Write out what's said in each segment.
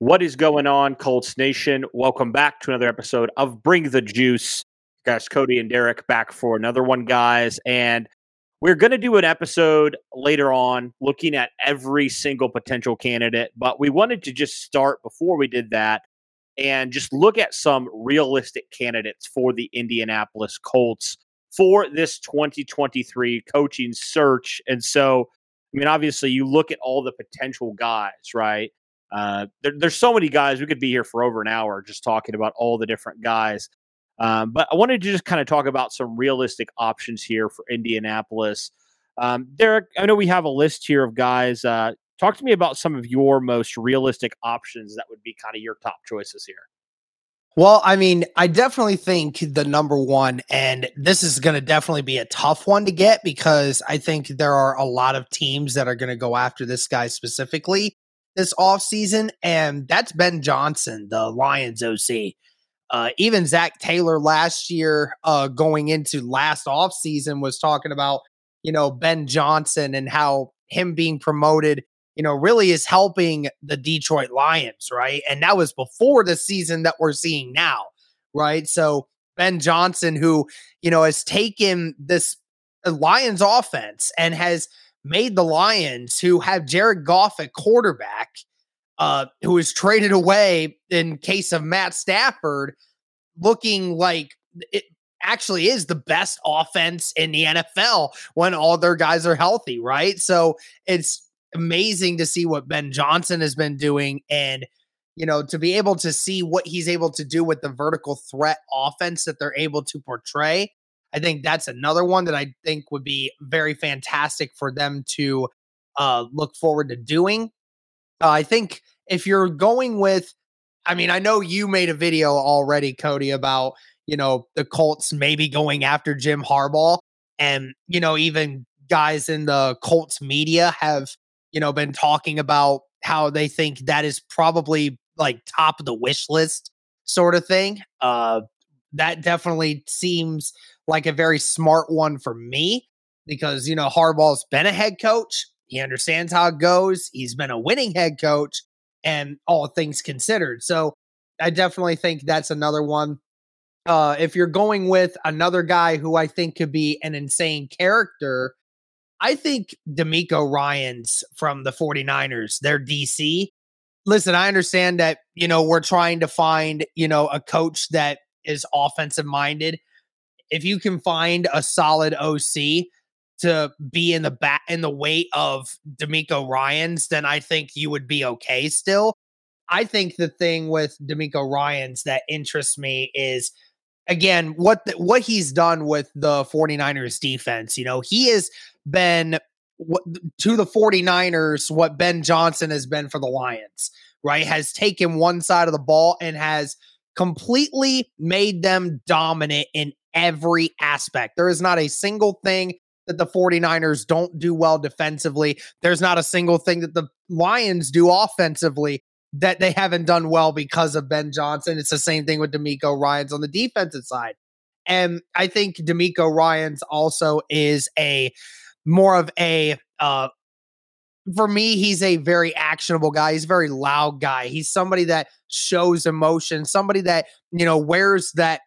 What is going on, Colts Nation? Welcome back to another episode of Bring the Juice. Guys, Cody and Derek back for another one, guys. And we're going to do an episode later on looking at every single potential candidate, but we wanted to just start before we did that and just look at some realistic candidates for the Indianapolis Colts for this 2023 coaching search. And so, I mean, obviously, you look at all the potential guys, right? Uh, there, there's so many guys. We could be here for over an hour just talking about all the different guys. Um, but I wanted to just kind of talk about some realistic options here for Indianapolis. Um, Derek, I know we have a list here of guys. Uh, talk to me about some of your most realistic options that would be kind of your top choices here. Well, I mean, I definitely think the number one, and this is going to definitely be a tough one to get because I think there are a lot of teams that are going to go after this guy specifically this offseason, and that's Ben Johnson, the Lions OC. Uh, even Zac Taylor last year, uh, going into last offseason, was talking about, you know, Ben Johnson and how him being promoted, you know, really is helping the Detroit Lions, right? And that was before the season that we're seeing now, right? So Ben Johnson, who, you know, has taken this Lions offense and has – made the Lions, who have Jared Goff at quarterback, uh, who was traded away in case of Matt Stafford, looking like it actually is the best offense in the NFL when all their guys are healthy, right? So it's amazing to see what Ben Johnson has been doing and you know to be able to see what he's able to do with the vertical threat offense that they're able to portray I think that's another one that I think would be very fantastic for them to uh, look forward to doing. Uh, I think if you're going with, I mean, I know you made a video already, Cody, about, you know, the Colts maybe going after Jim Harbaugh. And, you know, even guys in the Colts media have, you know, been talking about how they think that is probably like top of the wish list sort of thing. Uh, that definitely seems like a very smart one for me because, you know, Harbaugh's been a head coach. He understands how it goes. He's been a winning head coach and all things considered. So I definitely think that's another one. Uh, if you're going with another guy who I think could be an insane character, I think DeMeco Ryans from the 49ers, their DC. Listen, I understand that, you know, we're trying to find, you know, a coach that is offensive minded if you can find a solid OC to be in the back in the weight of DeMeco Ryans, then I think you would be okay still. I think the thing with DeMeco Ryans that interests me is again what what he's done with the 49ers defense. You know, he has been to the 49ers what Ben Johnson has been for the Lions, right? Has taken one side of the ball and has completely made them dominant in every aspect. There is not a single thing that the 49ers don't do well defensively. There's not a single thing that the Lions do offensively that they haven't done well because of Ben Johnson. It's the same thing with DeMeco Ryans on the defensive side. And I think DeMeco Ryans also is a more of a uh for me, he's a very actionable guy. He's a very loud guy. He's somebody that shows emotion, somebody that, you know, wears that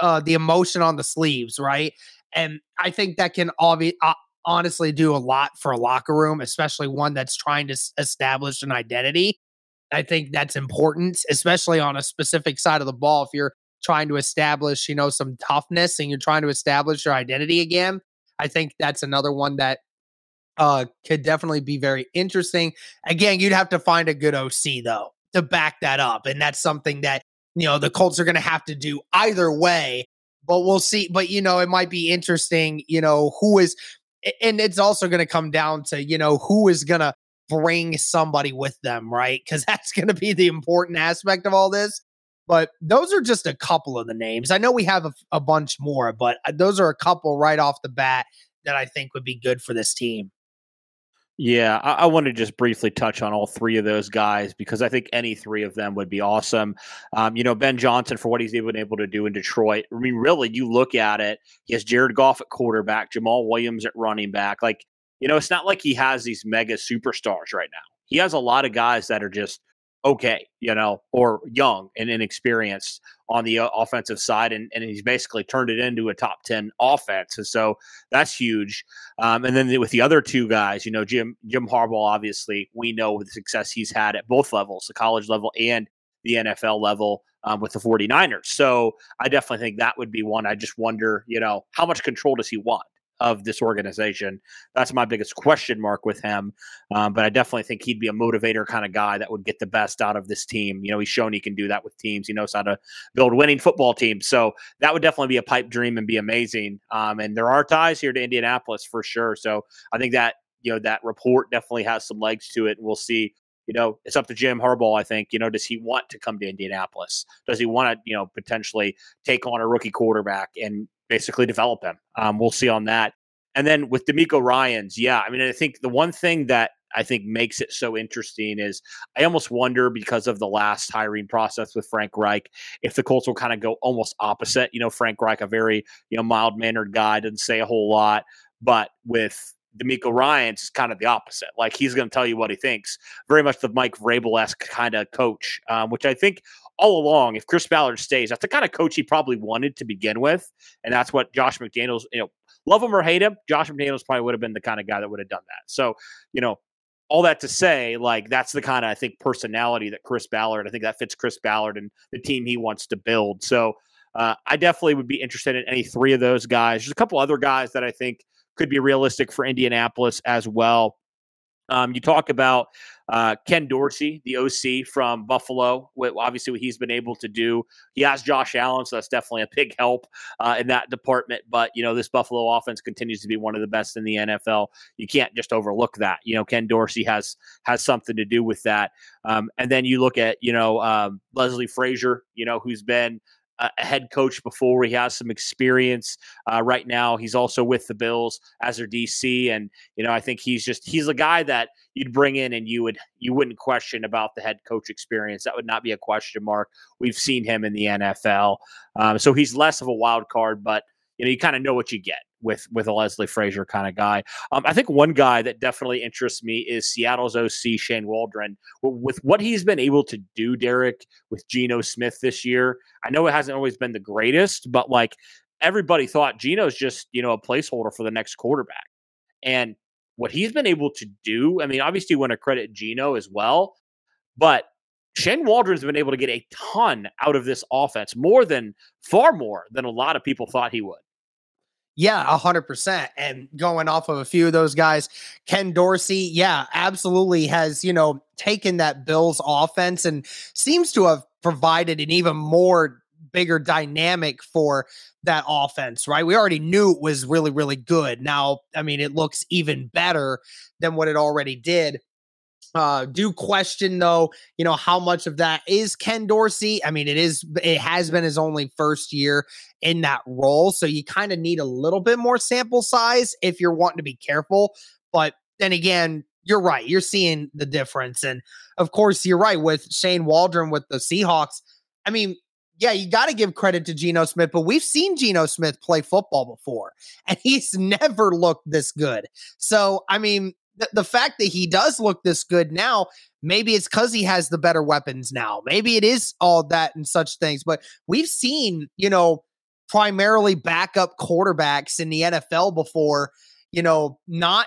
uh the emotion on the sleeves, right? And I think that can obvi- uh, honestly do a lot for a locker room, especially one that's trying to s- establish an identity. I think that's important, especially on a specific side of the ball. If you're trying to establish, you know, some toughness and you're trying to establish your identity again, I think that's another one that uh could definitely be very interesting. Again, you'd have to find a good OC though to back that up. And that's something that, you know, the Colts are going to have to do either way. But we'll see. But, you know, it might be interesting, you know, who is, and it's also going to come down to, you know, who is going to bring somebody with them, right? Because that's going to be the important aspect of all this. But those are just a couple of the names. I know we have a, a bunch more, but uh, those are a couple right off the bat that I think would be good for this team. Yeah, I, I want to just briefly touch on all three of those guys because I think any three of them would be awesome. Um, you know, Ben Johnson for what he's been able to do in Detroit. I mean, really, you look at it. He has Jared Goff at quarterback, Jamaal Williams at running back. Like, you know, it's not like he has these mega superstars right now. He has a lot of guys that are just okay, you know, or young and inexperienced on the uh, offensive side, and, and he's basically turned it into a top ten offense, and so that's huge. Um, and then with the other two guys, you know, Jim Jim Harbaugh, obviously, we know the success he's had at both levels, the college level and the NFL level. Um, with the 49ers. So I definitely think that would be one. I just wonder, you know, how much control does he want? Of this organization. That's my biggest question mark with him. Um, but I definitely think he'd be a motivator kind of guy that would get the best out of this team. You know, he's shown he can do that with teams. He knows how to build winning football teams. So that would definitely be a pipe dream and be amazing. Um, and there are ties here to Indianapolis for sure. So I think that you know that report definitely has some legs to it, and we'll see you know, it's up to Jim Harbaugh. I think, you know, does he want to come to Indianapolis? Does he want to, you know, potentially take on a rookie quarterback and basically develop him. Um, we'll see on that. And then with DeMeco Ryans, yeah, I mean, I think the one thing that I think makes it so interesting is I almost wonder because of the last hiring process with Frank Reich if the Colts will kind of go almost opposite. You know, Frank Reich, a very you know mild mannered guy, doesn't say a whole lot, but with DeMeco Ryans is kind of the opposite. Like he's going to tell you what he thinks. Very much the Mike Vrabel esque kind of coach, um, which I think all along, if Chris Ballard stays, that's the kind of coach he probably wanted to begin with, and that's what Josh McDaniels, you know, love him or hate him, Josh McDaniels probably would have been the kind of guy that would have done that. So, you know, all that to say, like that's the kind of I think personality that Chris Ballard. I think that fits Chris Ballard and the team he wants to build. So, uh, I definitely would be interested in any three of those guys. There's a couple other guys that I think could be realistic for Indianapolis as well. Um, you talk about uh, Ken Dorsey, the OC from Buffalo, obviously what he's been able to do. He has Josh Allen, so that's definitely a big help uh, in that department. But you know, this Buffalo offense continues to be one of the best in the NFL. You can't just overlook that. You know, Ken Dorsey has has something to do with that. Um, and then you look at you know um, Leslie Frazier, you know, who's been a head coach before. He has some experience uh, right now. He's also with the Bills as their DC, and you know I think he's just he's a guy that you'd bring in and you would you wouldn't question about the head coach experience. That would not be a question mark. We've seen him in the NFL, um, so he's less of a wild card, but you know you kind of know what you get with with a Leslie Frazier kind of guy. Um, I think one guy that definitely interests me is Seattle's OC Shane Waldron. With what he's been able to do, Derek, with Geno Smith this year. I know it hasn't always been the greatest, but like everybody thought Geno's just you know a placeholder for the next quarterback, and what he's been able to do. I mean, obviously, you want to credit Geno as well, but Shane Waldron's been able to get a ton out of this offense, more than far more than a lot of people thought he would. Yeah, a hundred percent. And going off of a few of those guys, Ken Dorsey, yeah, absolutely has, you know, taken that Bills offense and seems to have provided an even more bigger dynamic for that offense, right? We already knew it was really, really good. Now, I mean, it looks even better than what it already did. Uh, do question though, you know, how much of that is Ken Dorsey? I mean, it is, it has been his only first year in that role. So you kind of need a little bit more sample size if you're wanting to be careful. But then again, you're right. You're seeing the difference. And of course, you're right with Shane Waldron with the Seahawks. I mean, yeah, you got to give credit to Geno Smith, but we've seen Geno Smith play football before, and he's never looked this good. So, I mean, th- the fact that he does look this good now, maybe it's because he has the better weapons now. Maybe it is all that and such things. But we've seen, you know, primarily backup quarterbacks in the NFL before, you know, not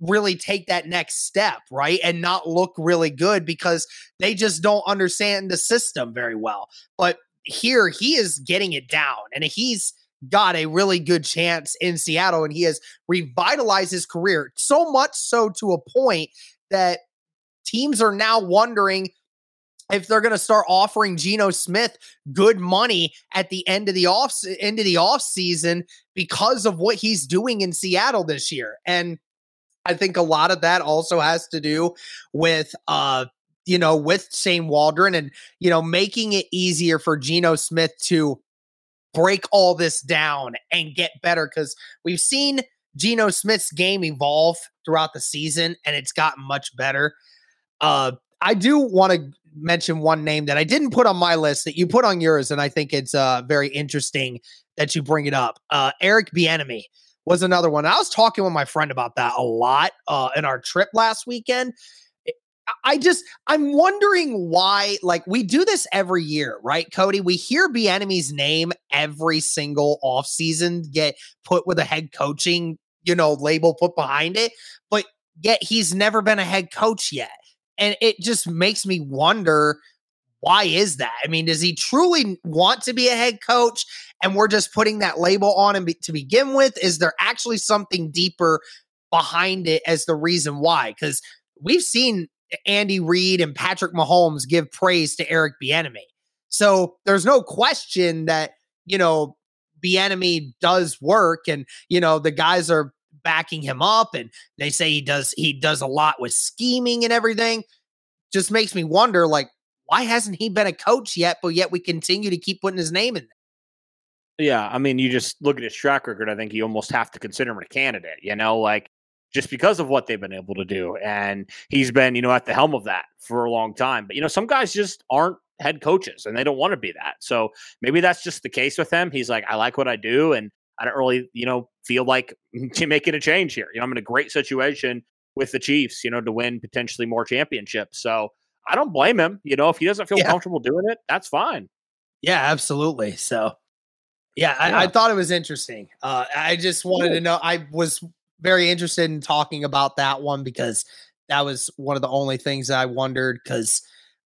really take that next step, right? And not look really good because they just don't understand the system very well. But here he is getting it down and he's got a really good chance in Seattle and he has revitalized his career so much so to a point that teams are now wondering if they're going to start offering Geno Smith good money at the end of the off end of the off season because of what he's doing in Seattle this year. And I think a lot of that also has to do with uh you know with Shane Waldron and you know making it easier for Geno Smith to break all this down and get better cuz we've seen Geno Smith's game evolve throughout the season and it's gotten much better. Uh I do want to mention one name that I didn't put on my list that you put on yours, and I think it's uh, very interesting that you bring it up. Uh, Eric Bieniemy was another one. I was talking with my friend about that a lot uh, in our trip last weekend. I just I'm wondering why like we do this every year, right? Cody, we hear Bieniemy's name every single offseason get put with a head coaching, you know, label put behind it, but yet he's never been a head coach yet. And it just makes me wonder why is that? I mean, does he truly want to be a head coach and we're just putting that label on him to begin with? Is there actually something deeper behind it as the reason why? Because we've seen Andy Reid and Patrick Mahomes give praise to Eric Bieniemy. So there's no question that, you know, Bieniemy does work and, you know, the guys are backing him up and they say he does he does a lot with scheming and everything just makes me wonder like why hasn't he been a coach yet but yet we continue to keep putting his name in there yeah i mean you just look at his track record i think you almost have to consider him a candidate you know like just because of what they've been able to do and he's been you know at the helm of that for a long time but you know some guys just aren't head coaches and they don't want to be that so maybe that's just the case with him he's like i like what i do and I don't really, you know, feel like making a change here. You know, I'm in a great situation with the Chiefs, you know, to win potentially more championships. So I don't blame him. You know, if he doesn't feel yeah. comfortable doing it, that's fine. Yeah, absolutely. So, yeah, I. I thought it was interesting. Uh, I just wanted cool. to know. I was very interested in talking about that one because that was one of the only things that I wondered because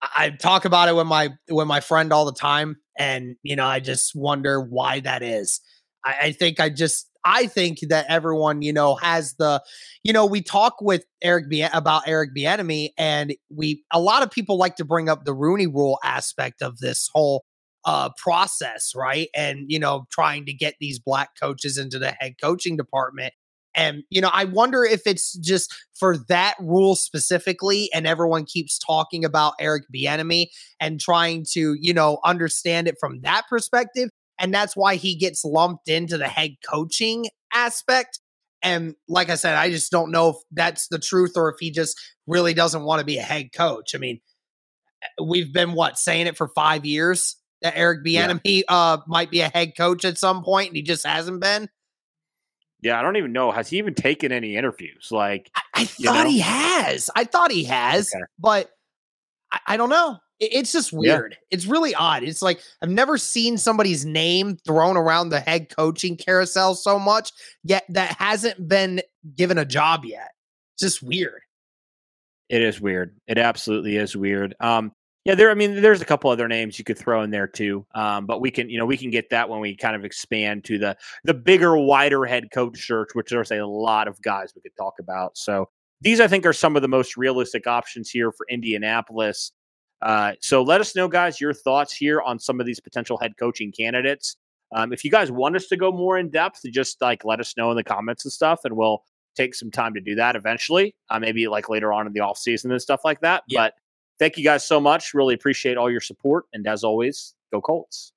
I talk about it with my with my friend all the time, and you know, I just wonder why that is. I, I think I just I think that everyone, you know, has the, you know, we talk with Eric about Eric Bieniemy, and we a lot of people like to bring up the Rooney Rule aspect of this whole uh, process, right? And you know, trying to get these black coaches into the head coaching department. And you know, I wonder if it's just for that rule specifically, and everyone keeps talking about Eric Bieniemy and trying to, you know, understand it from that perspective and that's why he gets lumped into the head coaching aspect. And like I said, I just don't know if that's the truth or if he just really doesn't want to be a head coach. I mean, we've been what saying it for five years that Eric Bieniemy yeah. uh, might be a head coach at some point, and he just hasn't been. Yeah, I don't even know. Has he even taken any interviews? Like, I, I thought know? he has. I thought he has, okay. but I, I, don't know. It's just weird. Yeah. It's really odd. It's like I've never seen somebody's name thrown around the head coaching carousel so much, yet that hasn't been given a job yet. It's just weird. It is weird. It absolutely is weird. Um, yeah, there. I mean, there's a couple other names you could throw in there too. Um, but we can, you know, we can get that when we kind of expand to the the bigger, wider head coach search, which there's a lot of guys we could talk about. So these, I think, are some of the most realistic options here for Indianapolis. Uh, so let us know, guys, your thoughts here on some of these potential head coaching candidates. Um, if you guys want us to go more in depth, just like let us know in the comments and stuff, and we'll take some time to do that eventually. Uh, maybe like later on in the off season and stuff like that. Yeah. But thank you guys so much. Really appreciate all your support. And as always, go Colts.